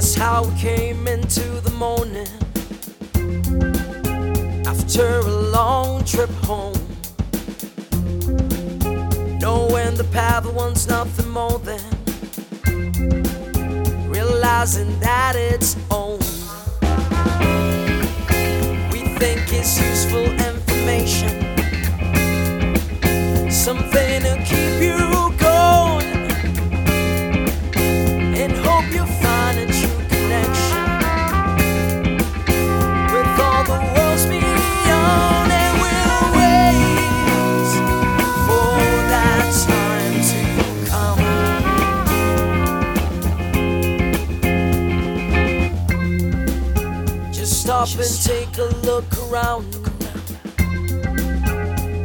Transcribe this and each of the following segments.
That's how we came into the morning after a long trip home. Knowing the path wants nothing more than realizing that it's own. We think it's useful information, something to keep you going and hope you. Stop and take a look around.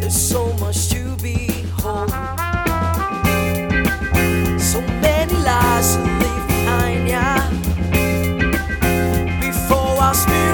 There's so much to behold. So many lies to leave behind, yeah. Before our spirit